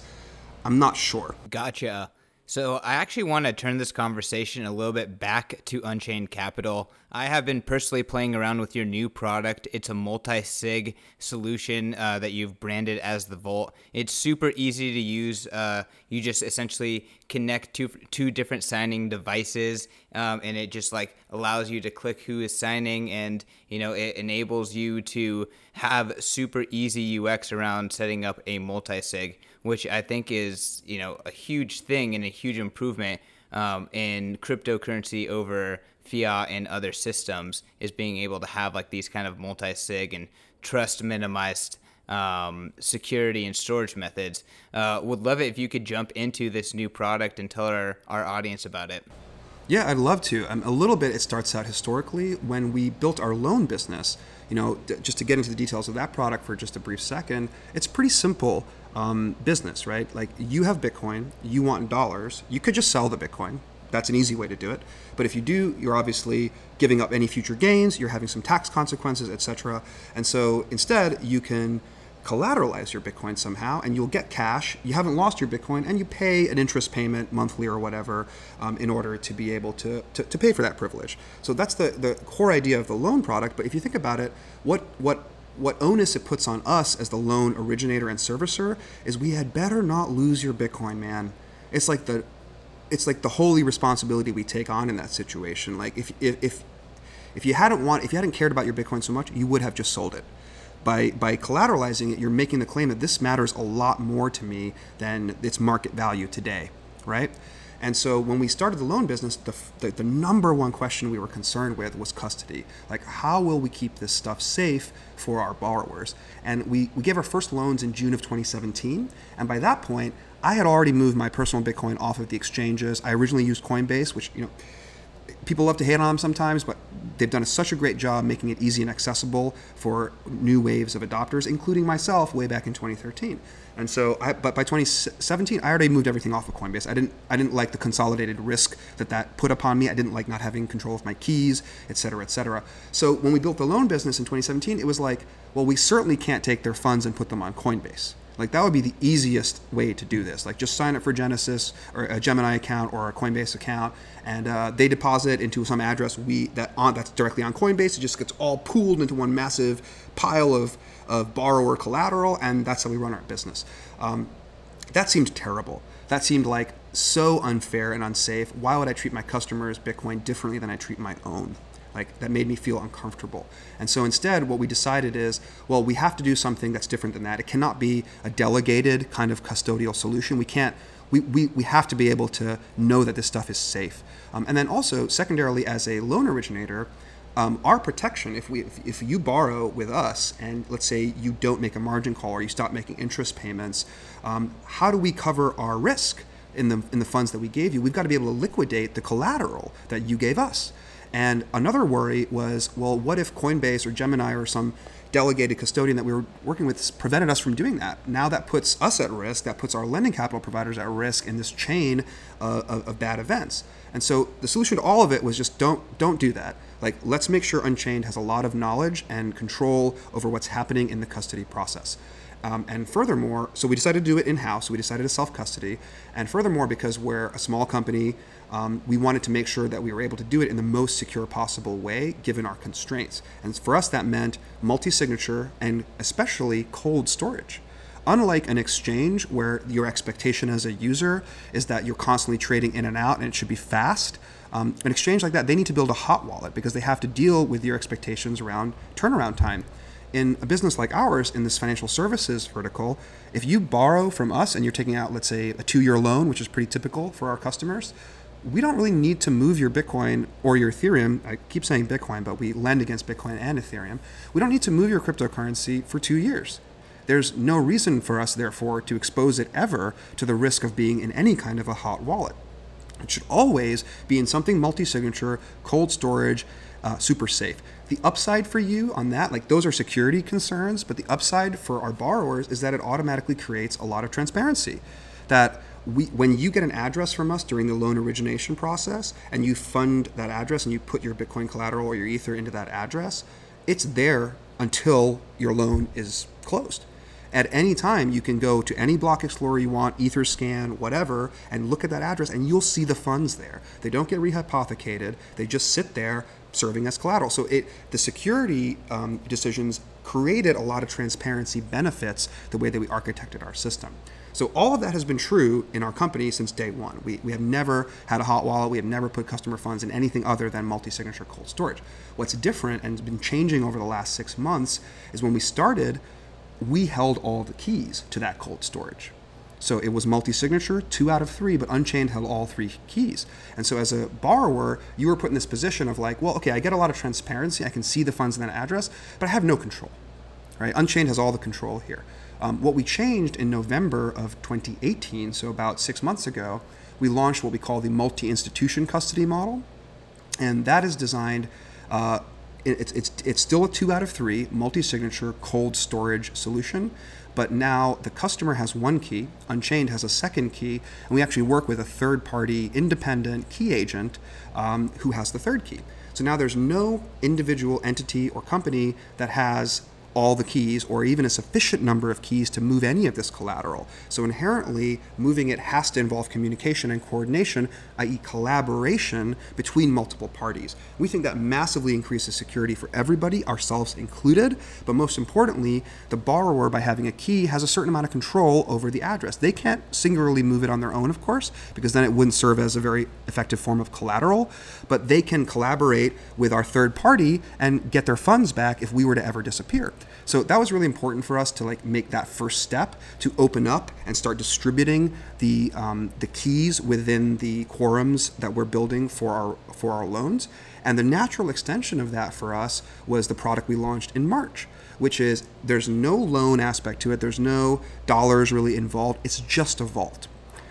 I'm not sure. Gotcha. So, I actually want to turn this conversation a little bit back to Unchained Capital. I have been personally playing around with your new product. It's a multi sig solution uh, that you've branded as the Vault. It's super easy to use. Uh, you just essentially connect two, two different signing devices, um, and it just like allows you to click who is signing, and you know it enables you to have super easy UX around setting up a multi sig which I think is you know a huge thing and a huge improvement um, in cryptocurrency over fiat and other systems is being able to have like these kind of multi-sig and trust minimized um, security and storage methods. Uh, would love it if you could jump into this new product and tell our, our audience about it. Yeah, I'd love to. Um, a little bit, it starts out historically when we built our loan business. You know, just to get into the details of that product for just a brief second, it's pretty simple um, business, right? Like you have Bitcoin, you want dollars, you could just sell the Bitcoin. That's an easy way to do it. But if you do, you're obviously giving up any future gains, you're having some tax consequences, etc. And so instead, you can collateralize your Bitcoin somehow and you'll get cash. You haven't lost your Bitcoin and you pay an interest payment monthly or whatever um, in order to be able to, to, to, pay for that privilege. So that's the, the core idea of the loan product. But if you think about it, what, what what onus it puts on us as the loan originator and servicer is we had better not lose your Bitcoin, man. It's like the it's like the holy responsibility we take on in that situation. Like if if if, you hadn't want if you hadn't cared about your Bitcoin so much, you would have just sold it. By by collateralizing it, you're making the claim that this matters a lot more to me than its market value today, right? And so when we started the loan business, the, the, the, number one question we were concerned with was custody. Like, how will we keep this stuff safe for our borrowers? And we, we gave our first loans in June of 2017. And by that point, I had already moved my personal Bitcoin off of the exchanges. I originally used Coinbase, which, you know, people love to hate on them sometimes, but they've done such a great job making it easy and accessible for new waves of adopters, including myself way back in 2013. And so, I, but by 2017, I already moved everything off of Coinbase. I didn't, I didn't like the consolidated risk that that put upon me. I didn't like not having control of my keys, et cetera, et cetera. So when we built the loan business in 2017, it was like, well, we certainly can't take their funds and put them on Coinbase. Like that would be the easiest way to do this. Like just sign up for Genesis or a Gemini account or a Coinbase account, and uh, they deposit into some address we that on that's directly on Coinbase. It just gets all pooled into one massive pile of of borrower collateral, and that's how we run our business. Um, that seemed terrible. That seemed like so unfair and unsafe. Why would I treat my customers' Bitcoin differently than I treat my own? Like that made me feel uncomfortable. And so instead, what we decided is, well, we have to do something that's different than that. It cannot be a delegated kind of custodial solution. We can't. We, we, we have to be able to know that this stuff is safe. Um, and then also, secondarily, as a loan originator, um, our protection, if we if, if, you borrow with us and let's say you don't make a margin call or you stop making interest payments, um, how do we cover our risk in the in the funds that we gave you? We've got to be able to liquidate the collateral that you gave us. And another worry was, well, what if Coinbase or Gemini or some delegated custodian that we were working with prevented us from doing that? Now that puts us at risk. That puts our lending capital providers at risk in this chain of, of bad events. And so the solution to all of it was just don't don't do that. Like let's make sure Unchained has a lot of knowledge and control over what's happening in the custody process. Um, and furthermore, so we decided to do it in house. We decided to self custody. And furthermore, because we're a small company, um, we wanted to make sure that we were able to do it in the most secure possible way given our constraints. And for us, that meant multi signature and especially cold storage. Unlike an exchange where your expectation as a user is that you're constantly trading in and out and it should be fast, um, an exchange like that, they need to build a hot wallet because they have to deal with your expectations around turnaround time. In a business like ours, in this financial services vertical, if you borrow from us and you're taking out, let's say, a two year loan, which is pretty typical for our customers, we don't really need to move your Bitcoin or your Ethereum. I keep saying Bitcoin, but we lend against Bitcoin and Ethereum. We don't need to move your cryptocurrency for two years. There's no reason for us, therefore, to expose it ever to the risk of being in any kind of a hot wallet. It should always be in something multi signature, cold storage, uh, super safe. The upside for you on that, like those are security concerns, but the upside for our borrowers is that it automatically creates a lot of transparency. That we, when you get an address from us during the loan origination process and you fund that address and you put your Bitcoin collateral or your Ether into that address, it's there until your loan is closed. at any time you can go to any block explorer you want etherscan whatever and look at that address and you'll see the funds there. They don't get rehypothecated. They just sit there serving as collateral. So it the security um, decisions created a lot of transparency benefits the way that we architected our system so all of that has been true in our company since day one. We, we have never had a hot wallet. We have never put customer funds in anything other than multi-signature cold storage. What's different and has been changing over the last six months is when we started, we held all the keys to that cold storage. So it was multi-signature, two out of three, but Unchained held all three keys. And so as a borrower, you were put in this position of like, well, okay, I get a lot of transparency. I can see the funds in that address, but I have no control. Right? Unchained has all the control here. Um, what we changed in November of 2018, so about six months ago, we launched what we call the multi-institution custody model, and that is designed. Uh, it's, it's, it's still a two out of three multi-signature cold storage solution but now the customer has one key unchained has a second key and we actually work with a third party independent key agent um, who has the third key so now there's no individual entity or company that has all the keys or even a sufficient number of keys to move any of this collateral. So inherently, moving it has to involve communication and coordination, i.e., collaboration between multiple parties. We think that massively increases security for everybody, ourselves included, but most importantly, the borrower, by having a key, has a certain amount of control over the address. They can't singularly move it on their own, of course, because then it wouldn't serve as a very effective form of collateral, but they can collaborate with our third party and get their funds back if we were to ever disappear. So that was really important for us to like make that first step to open up and start distributing the um, the keys within the quorums that we're building for our for our loans. And the natural extension of that for us was the product we launched in March, which is there's no loan aspect to it. There's no dollars really involved. It's just a vault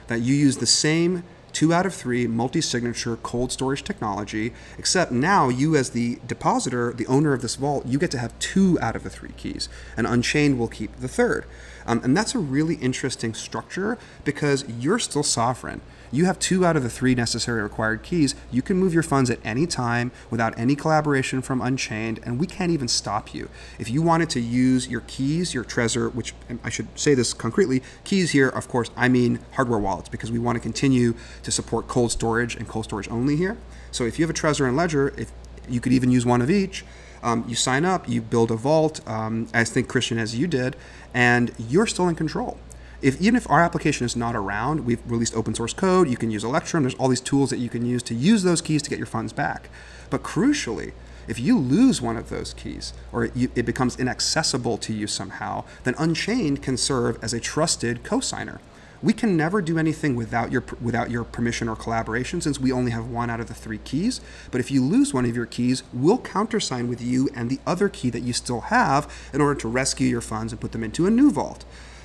that you use the same two out of three multi-signature cold storage technology except now you as the depositor the owner of this vault you get to have two out of the three keys. And unchained will keep the third. Um, and that's a really interesting structure because you're still sovereign you have two out of the three necessary required keys. You can move your funds at any time without any collaboration from Unchained, and we can't even stop you. If you wanted to use your keys, your Trezor, which I should say this concretely, keys here, of course, I mean hardware wallets because we want to continue to support cold storage and cold storage only here. So if you have a Trezor and Ledger, if you could even use one of each. Um, you sign up, you build a vault, um, I think Christian as you did, and you're still in control if even if our application is not around, we've released open source code. You can use Electrum. There's all these tools that you can use to use those keys to get your funds back. But crucially, if you lose one of those keys or it, it becomes inaccessible to you somehow, then Unchained can serve as a trusted cosigner. We can never do anything without your without your permission or collaboration since we only have one out of the three keys. But if you lose one of your keys, we'll countersign with you and the other key that you still have in order to rescue your funds and put them into a new vault.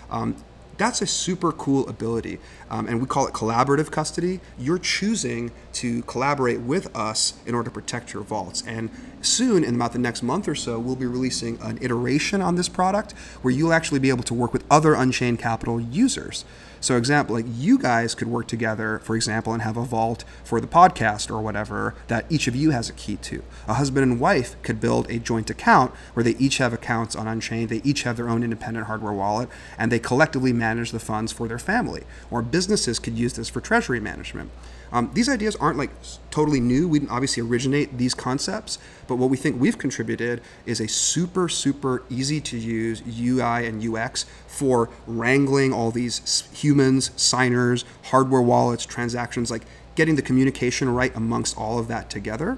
Um, that's a super cool ability. Um, and we call it collaborative custody. You're choosing to collaborate with us in order to protect your vaults. And soon, in about the next month or so, we'll be releasing an iteration on this product where you'll actually be able to work with other Unchained Capital users. So, example, like you guys could work together, for example, and have a vault for the podcast or whatever that each of you has a key to. A husband and wife could build a joint account where they each have accounts on Unchained, they each have their own independent hardware wallet, and they collectively manage the funds for their family. Or businesses could use this for treasury management. Um, these ideas aren't like totally new. We didn't obviously originate these concepts, but what we think we've contributed is a super, super easy to use UI and UX for wrangling all these humans, signers, hardware wallets, transactions, like getting the communication right amongst all of that together,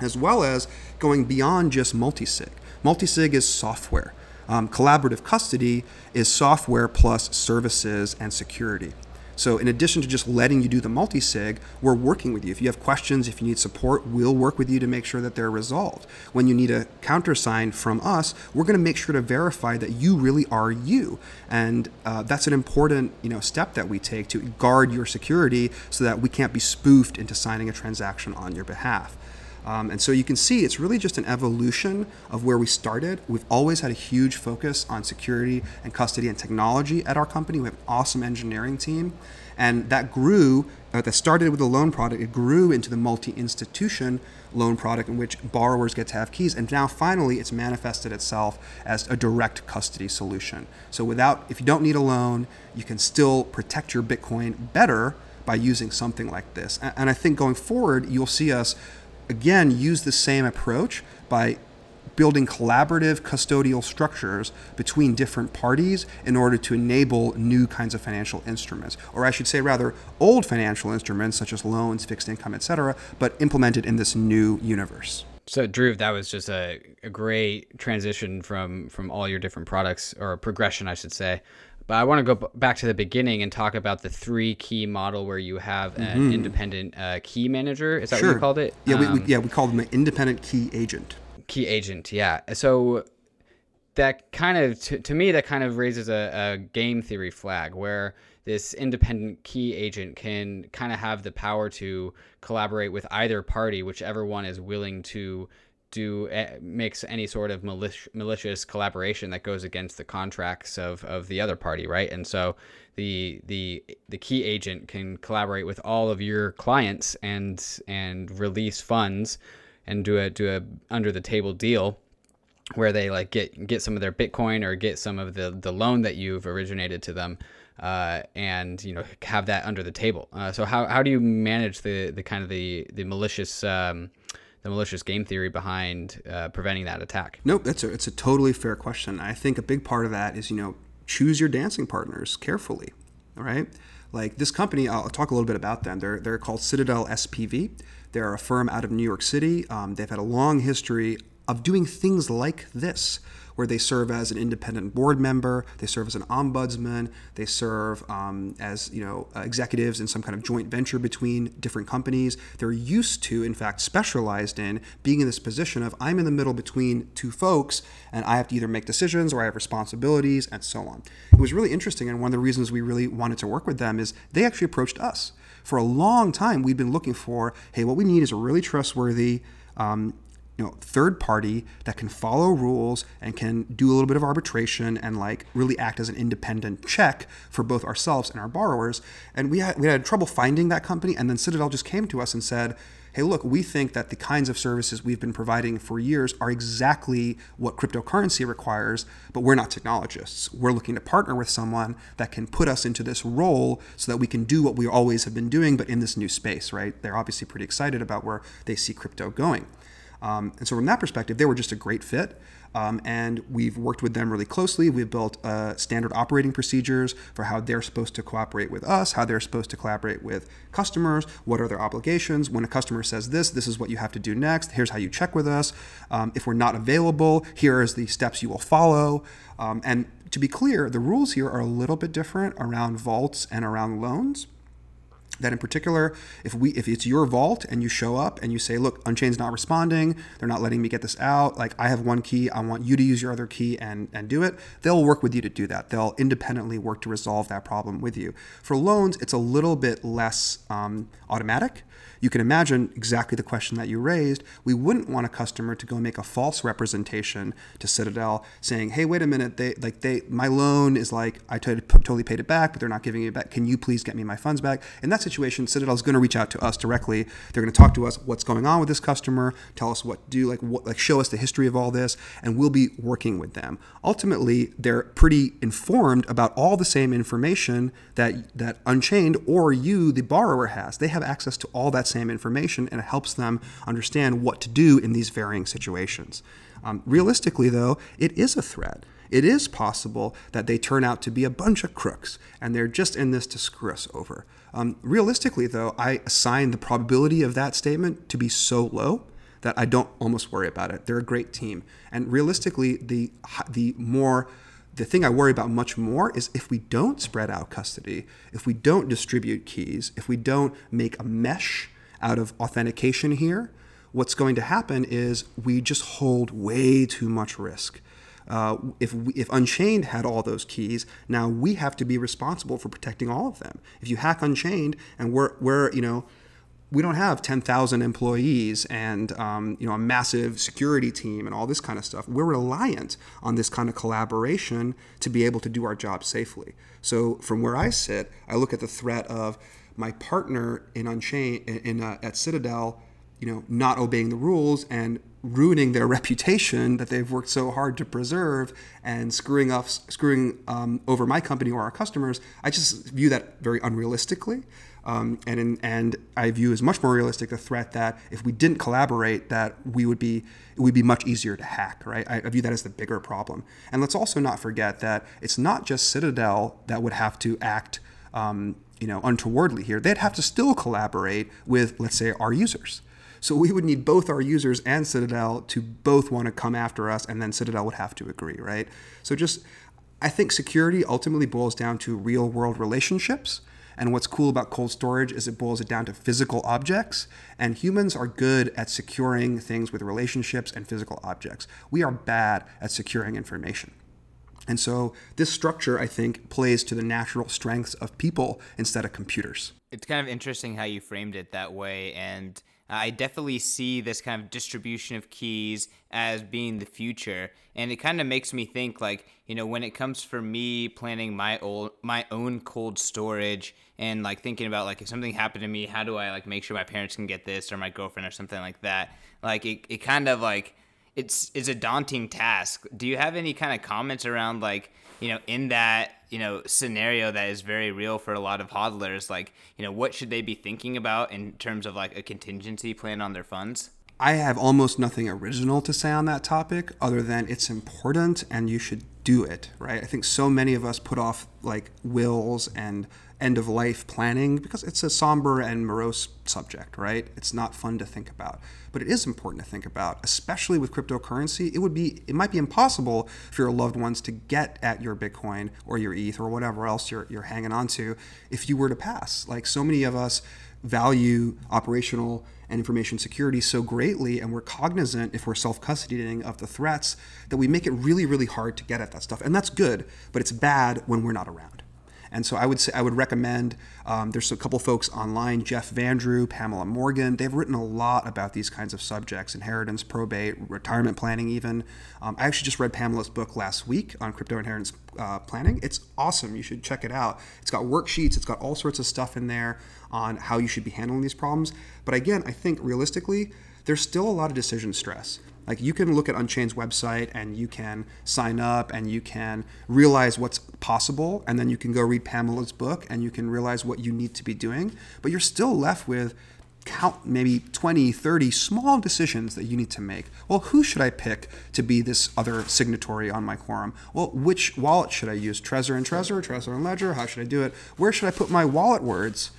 as well as going beyond just multisig. Multisig is software. Um, collaborative custody is software plus services and security. So in addition to just letting you do the multi-sig, we're working with you. If you have questions, if you need support, we'll work with you to make sure that they're resolved. When you need a countersign from us, we're going to make sure to verify that you really are you. And uh, that's an important you know step that we take to guard your security so that we can't be spoofed into signing a transaction on your behalf. Um, and so you can see it's really just an evolution of where we started. We've always had a huge focus on security and custody and technology at our company. We have an awesome engineering team. And that grew, uh, that started with the loan product, it grew into the multi institution loan product in which borrowers get to have keys. And now finally, it's manifested itself as a direct custody solution. So without, if you don't need a loan, you can still protect your Bitcoin better by using something like this. And I think going forward, you'll see us again use the same approach by building collaborative custodial structures between different parties in order to enable new kinds of financial instruments or i should say rather old financial instruments such as loans fixed income etc but implemented in this new universe so Dhruv, that was just a, a great transition from from all your different products or progression, I should say. But I want to go back to the beginning and talk about the three key model where you have an mm-hmm. independent uh, key manager. Is that sure. what you called it? Yeah, um, we, we, um, yeah, we called them an independent key agent. Key agent, yeah. So that kind of, to, to me, that kind of raises a, a game theory flag where this independent key agent can kind of have the power to collaborate with either party, whichever one is willing to do uh, makes any sort of malic- malicious collaboration that goes against the contracts of, of the other party, right? And so the the the key agent can collaborate with all of your clients and and release funds and do a do a under the table deal where they like get get some of their Bitcoin or get some of the the loan that you've originated to them. Uh, and you know have that under the table. Uh, so how, how do you manage the, the kind of the the malicious um, the malicious game theory behind uh, preventing that attack? Nope, that's a it's a totally fair question. I think a big part of that is you know choose your dancing partners carefully. Right, like this company, I'll talk a little bit about them. They're they're called Citadel SPV. They're a firm out of New York City. Um, they've had a long history of doing things like this where they serve as an independent board member, they serve as an ombudsman, they serve um, as you know executives in some kind of joint venture between different companies. They're used to, in fact, specialized in being in this position of I'm in the middle between two folks, and I have to either make decisions or I have responsibilities, and so on. It was really interesting, and one of the reasons we really wanted to work with them is they actually approached us. For a long time, we've been looking for, hey, what we need is a really trustworthy um, you know third party that can follow rules and can do a little bit of arbitration and like really act as an independent check for both ourselves and our borrowers. And we had we had trouble finding that company and then Citadel just came to us and said hey look we think that the kinds of services we've been providing for years are exactly what cryptocurrency requires but we're not technologists. We're looking to partner with someone that can put us into this role so that we can do what we always have been doing but in this new space right? They're obviously pretty excited about where they see crypto going um, and so, from that perspective, they were just a great fit. Um, and we've worked with them really closely. We've built uh, standard operating procedures for how they're supposed to cooperate with us, how they're supposed to collaborate with customers, what are their obligations. When a customer says this, this is what you have to do next. Here's how you check with us. Um, if we're not available, here is the steps you will follow. Um, and to be clear, the rules here are a little bit different around vaults and around loans that in particular if we if it's your vault and you show up and you say look unchained's not responding. They're not letting me get this out. Like i have one key. I want you to use your other key and and do it they'll work with you to do that. They'll independently work to resolve that problem with you. For loans it's a little bit less um, automatic you can imagine exactly the question that you raised. We wouldn't want a customer to go make a false representation to Citadel saying, "Hey, wait a minute, they like they my loan is like I t- totally paid it back, but they're not giving it back. Can you please get me my funds back?" In that situation, Citadel is going to reach out to us directly. They're going to talk to us what's going on with this customer, tell us what do, like what like show us the history of all this, and we'll be working with them. Ultimately, they're pretty informed about all the same information that that Unchained or you, the borrower, has. They have access to all that same information and it helps them understand what to do in these varying situations. Um, realistically, though, it is a threat. It is possible that they turn out to be a bunch of crooks and they're just in this to screw us over. Um, realistically, though, I assign the probability of that statement to be so low that I don't almost worry about it. They're a great team. And realistically, the, the more the thing I worry about much more is if we don't spread out custody, if we don't distribute keys, if we don't make a mesh out of authentication here, what's going to happen is we just hold way too much risk. Uh, if we, if Unchained had all those keys, now we have to be responsible for protecting all of them. If you hack Unchained and we're we're you know we don't have 10,000 employees and um, you know a massive security team and all this kind of stuff. We're reliant on this kind of collaboration to be able to do our job safely. So from where I sit, I look at the threat of my partner in in uh, at Citadel, you know, not obeying the rules and ruining their reputation that they've worked so hard to preserve and screwing up screwing um, over my company or our customers. I just view that very unrealistically. Um, and in, and I view as much more realistic the threat that if we didn't collaborate, that we would be it would be much easier to hack. Right? I, I view that as the bigger problem. And let's also not forget that it's not just Citadel that would have to act, um, you know, untowardly here. They'd have to still collaborate with, let's say, our users. So we would need both our users and Citadel to both want to come after us, and then Citadel would have to agree, right? So just, I think security ultimately boils down to real world relationships and what's cool about cold storage is it boils it down to physical objects. And humans are good at securing things with relationships and physical objects. We are bad at securing information. And so this structure, I think, plays to the natural strengths of people instead of computers. It's kind of interesting how you framed it that way. And I definitely see this kind of distribution of keys as being the future, and it kind of makes me think like you know when it comes for me planning my old my own cold storage and like thinking about like if something happened to me, how do I like make sure my parents can get this or my girlfriend or something like that? Like it, it kind of like it's it's a daunting task. Do you have any kind of comments around like you know in that you know scenario that is very real for a lot of hodlers like you know what should they be thinking about in terms of like a contingency plan on their funds i have almost nothing original to say on that topic other than it's important and you should do it right i think so many of us put off like wills and end of life planning because it's a somber and morose subject, right? It's not fun to think about, but it is important to think about, especially with cryptocurrency. It would be it might be impossible for your loved ones to get at your Bitcoin or your ETH or whatever else you're you're hanging on to if you were to pass. Like so many of us value operational and information security so greatly and we're cognizant if we're self-custodying of the threats that we make it really really hard to get at that stuff and that's good but it's bad when we're not around and so I would say I would recommend. Um, there's a couple folks online, Jeff Vandrew, Pamela Morgan. They've written a lot about these kinds of subjects: inheritance, probate, retirement planning. Even um, I actually just read Pamela's book last week on crypto inheritance uh, planning. It's awesome. You should check it out. It's got worksheets. It's got all sorts of stuff in there on how you should be handling these problems. But again, I think realistically, there's still a lot of decision stress. Like you can look at Unchained's website and you can sign up and you can realize what's possible, and then you can go read Pamela's book and you can realize what you need to be doing. But you're still left with count maybe 20, 30 small decisions that you need to make. Well, who should I pick to be this other signatory on my quorum? Well, which wallet should I use? Trezor and Trezor, Trezor and Ledger? How should I do it? Where should I put my wallet words?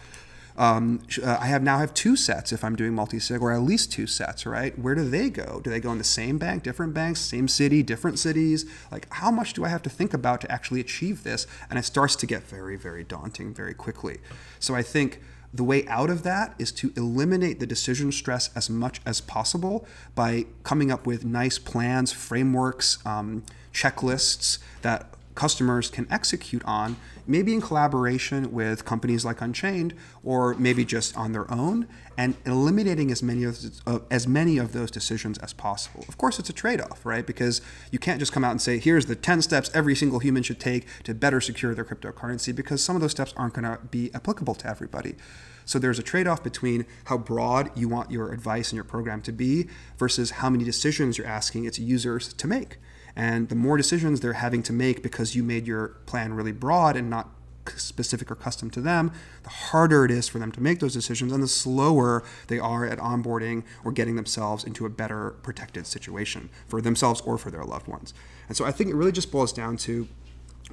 Um, uh, I have now have two sets if I'm doing multi-sig, or at least two sets, right? Where do they go? Do they go in the same bank, different banks, same city, different cities? Like, how much do I have to think about to actually achieve this? And it starts to get very, very daunting very quickly. So I think the way out of that is to eliminate the decision stress as much as possible by coming up with nice plans, frameworks, um, checklists that customers can execute on, maybe in collaboration with companies like Unchained, or maybe just on their own, and eliminating as many of uh, as many of those decisions as possible. Of course, it's a trade-off, right? Because you can't just come out and say, "Here's the 10 steps every single human should take to better secure their cryptocurrency," because some of those steps aren't going to be applicable to everybody. So there's a trade off between how broad you want your advice and your program to be versus how many decisions you're asking its users to make. And the more decisions they're having to make because you made your plan really broad and not specific or custom to them, the harder it is for them to make those decisions and the slower they are at onboarding or getting themselves into a better protected situation for themselves or for their loved ones. And so I think it really just boils down to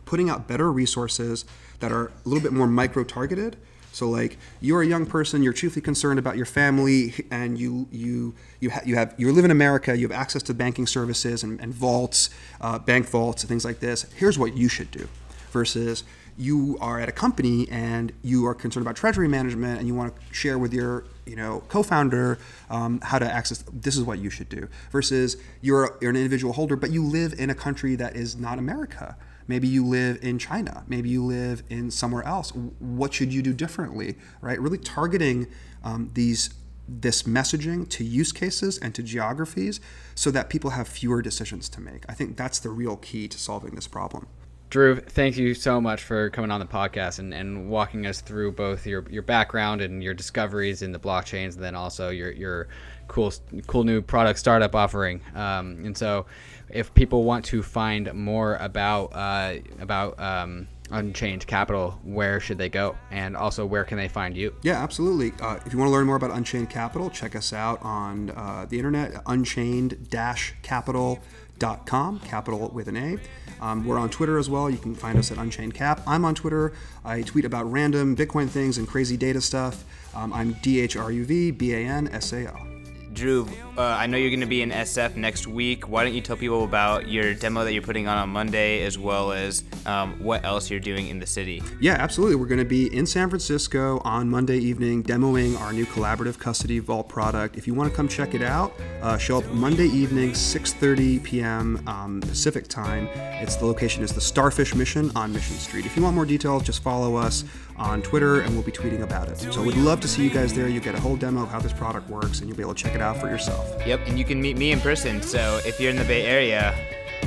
putting out better resources that are a little bit more micro targeted so like you're a young person, you're chiefly concerned about your family, and you you you, ha- you have you live in America, you have access to banking services and, and vaults, uh, bank vaults, and things like this. Here's what you should do, versus you are at a company and you are concerned about treasury management and you want to share with your you know co-founder um, how to access this is what you should do versus you're, you're an individual holder but you live in a country that is not america maybe you live in china. Maybe you live in somewhere else. What should you do differently right? Really targeting um, these this messaging to use cases and to geographies so that people have fewer decisions to make. I think that's the real key to solving this problem Dhruv, thank you so much for coming on the podcast and, and walking us through both your, your background and your discoveries in the blockchains, and then also your, your cool cool new product startup offering. Um, and so, if people want to find more about uh, about um, Unchained Capital, where should they go? And also, where can they find you? Yeah, absolutely. Uh, if you want to learn more about Unchained Capital, check us out on uh, the internet, unchained-capital.com, capital with an A. Um, we're on Twitter as well. You can find us at Unchained Cap. I'm on Twitter. I tweet about random Bitcoin things and crazy data stuff. Um, I'm D H R U V B A N S A L. Dhruv, uh, I know you're going to be in SF next week. Why don't you tell people about your demo that you're putting on on Monday, as well as um, what else you're doing in the city? Yeah, absolutely. We're going to be in San Francisco on Monday evening demoing our new collaborative custody vault product. If you want to come check it out, uh, show up Monday evening, 6:30 p.m. Um, Pacific time. It's the location is the Starfish Mission on Mission Street. If you want more details, just follow us on Twitter, and we'll be tweeting about it. So we'd love to see you guys there. You get a whole demo of how this product works, and you'll be able to check it out for yourself. Yep, and you can meet me in person. So if you're in the Bay Area,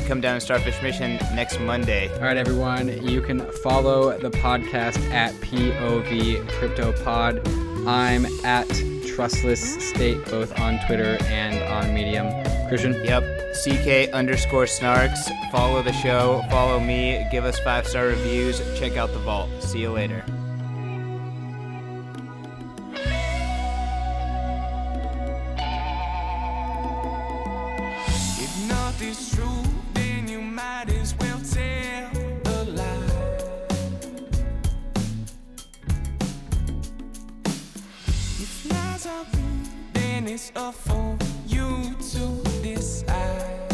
come down to Starfish Mission next Monday. All right, everyone. You can follow the podcast at POV CryptoPod. I'm at Trustless State, both on Twitter and on Medium. Christian? Yep. CK underscore snarks. Follow the show. Follow me. Give us five star reviews. Check out the vault. See you later. it's true, then you might as well tell a lie. If then it's up for you to decide.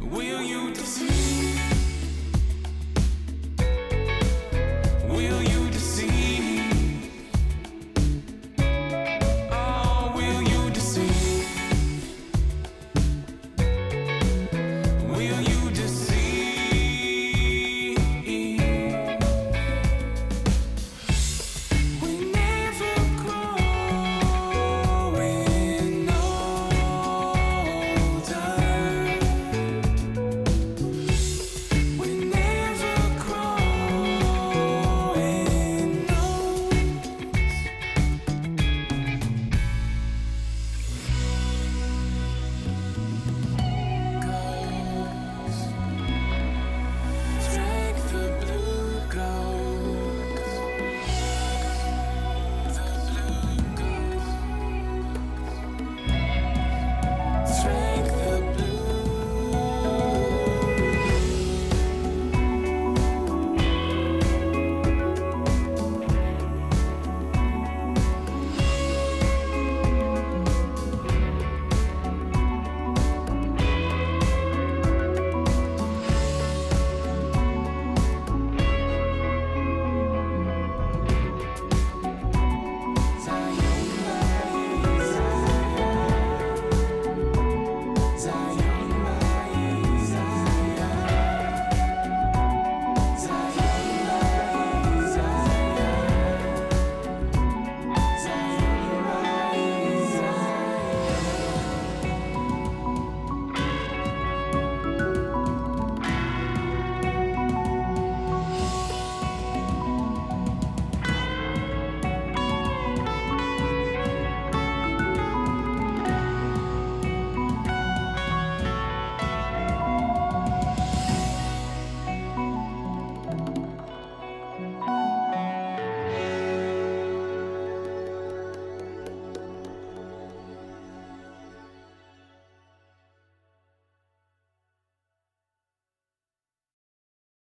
Will you?